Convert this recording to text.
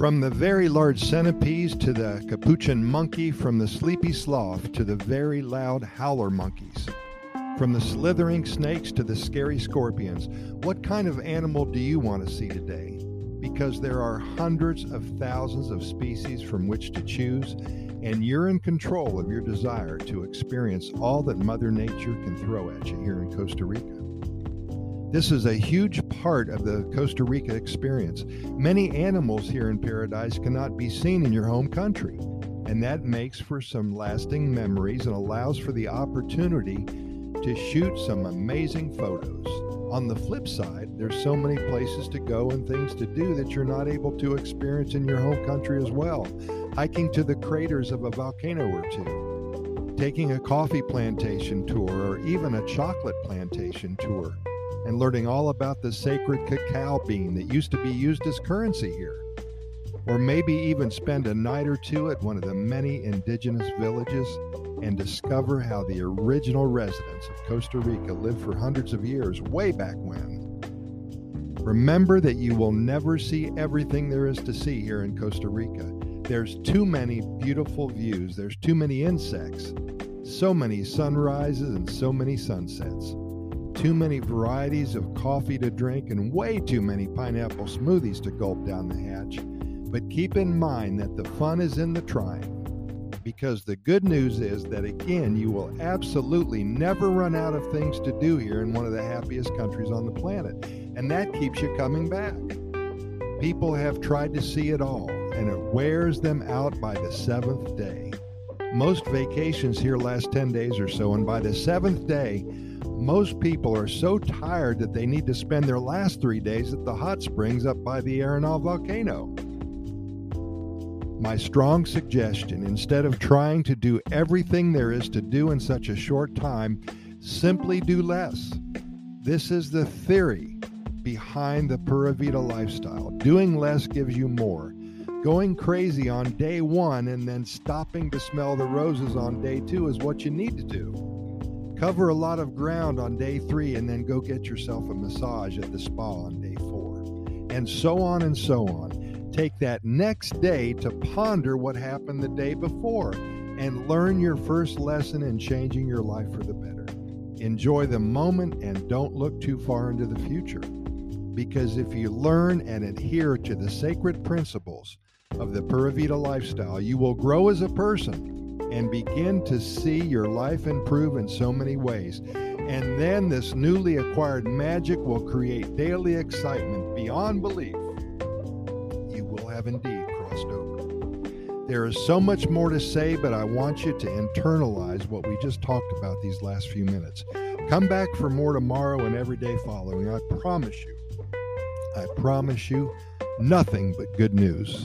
From the very large centipedes to the capuchin monkey, from the sleepy sloth to the very loud howler monkeys, from the slithering snakes to the scary scorpions, what kind of animal do you want to see today? Because there are hundreds of thousands of species from which to choose, and you're in control of your desire to experience all that Mother Nature can throw at you here in Costa Rica. This is a huge part of the Costa Rica experience. Many animals here in paradise cannot be seen in your home country, and that makes for some lasting memories and allows for the opportunity to shoot some amazing photos. On the flip side, there's so many places to go and things to do that you're not able to experience in your home country as well. Hiking to the craters of a volcano or two, taking a coffee plantation tour, or even a chocolate plantation tour and learning all about the sacred cacao bean that used to be used as currency here. Or maybe even spend a night or two at one of the many indigenous villages and discover how the original residents of Costa Rica lived for hundreds of years, way back when. Remember that you will never see everything there is to see here in Costa Rica. There's too many beautiful views, there's too many insects, so many sunrises, and so many sunsets too many varieties of coffee to drink, and way too many pineapple smoothies to gulp down the hatch. But keep in mind that the fun is in the trying. Because the good news is that again, you will absolutely never run out of things to do here in one of the happiest countries on the planet. And that keeps you coming back. People have tried to see it all, and it wears them out by the seventh day. Most vacations here last 10 days or so, and by the seventh day, most people are so tired that they need to spend their last three days at the hot springs up by the Arenal volcano. My strong suggestion instead of trying to do everything there is to do in such a short time, simply do less. This is the theory behind the Pura Vida lifestyle. Doing less gives you more. Going crazy on day one and then stopping to smell the roses on day two is what you need to do. Cover a lot of ground on day three and then go get yourself a massage at the spa on day four. And so on and so on. Take that next day to ponder what happened the day before and learn your first lesson in changing your life for the better. Enjoy the moment and don't look too far into the future. Because if you learn and adhere to the sacred principles of the Pura Vida lifestyle, you will grow as a person and begin to see your life improve in so many ways. And then this newly acquired magic will create daily excitement beyond belief. You will have indeed crossed over. There is so much more to say, but I want you to internalize what we just talked about these last few minutes. Come back for more tomorrow and every day following. I promise you, I promise you, nothing but good news.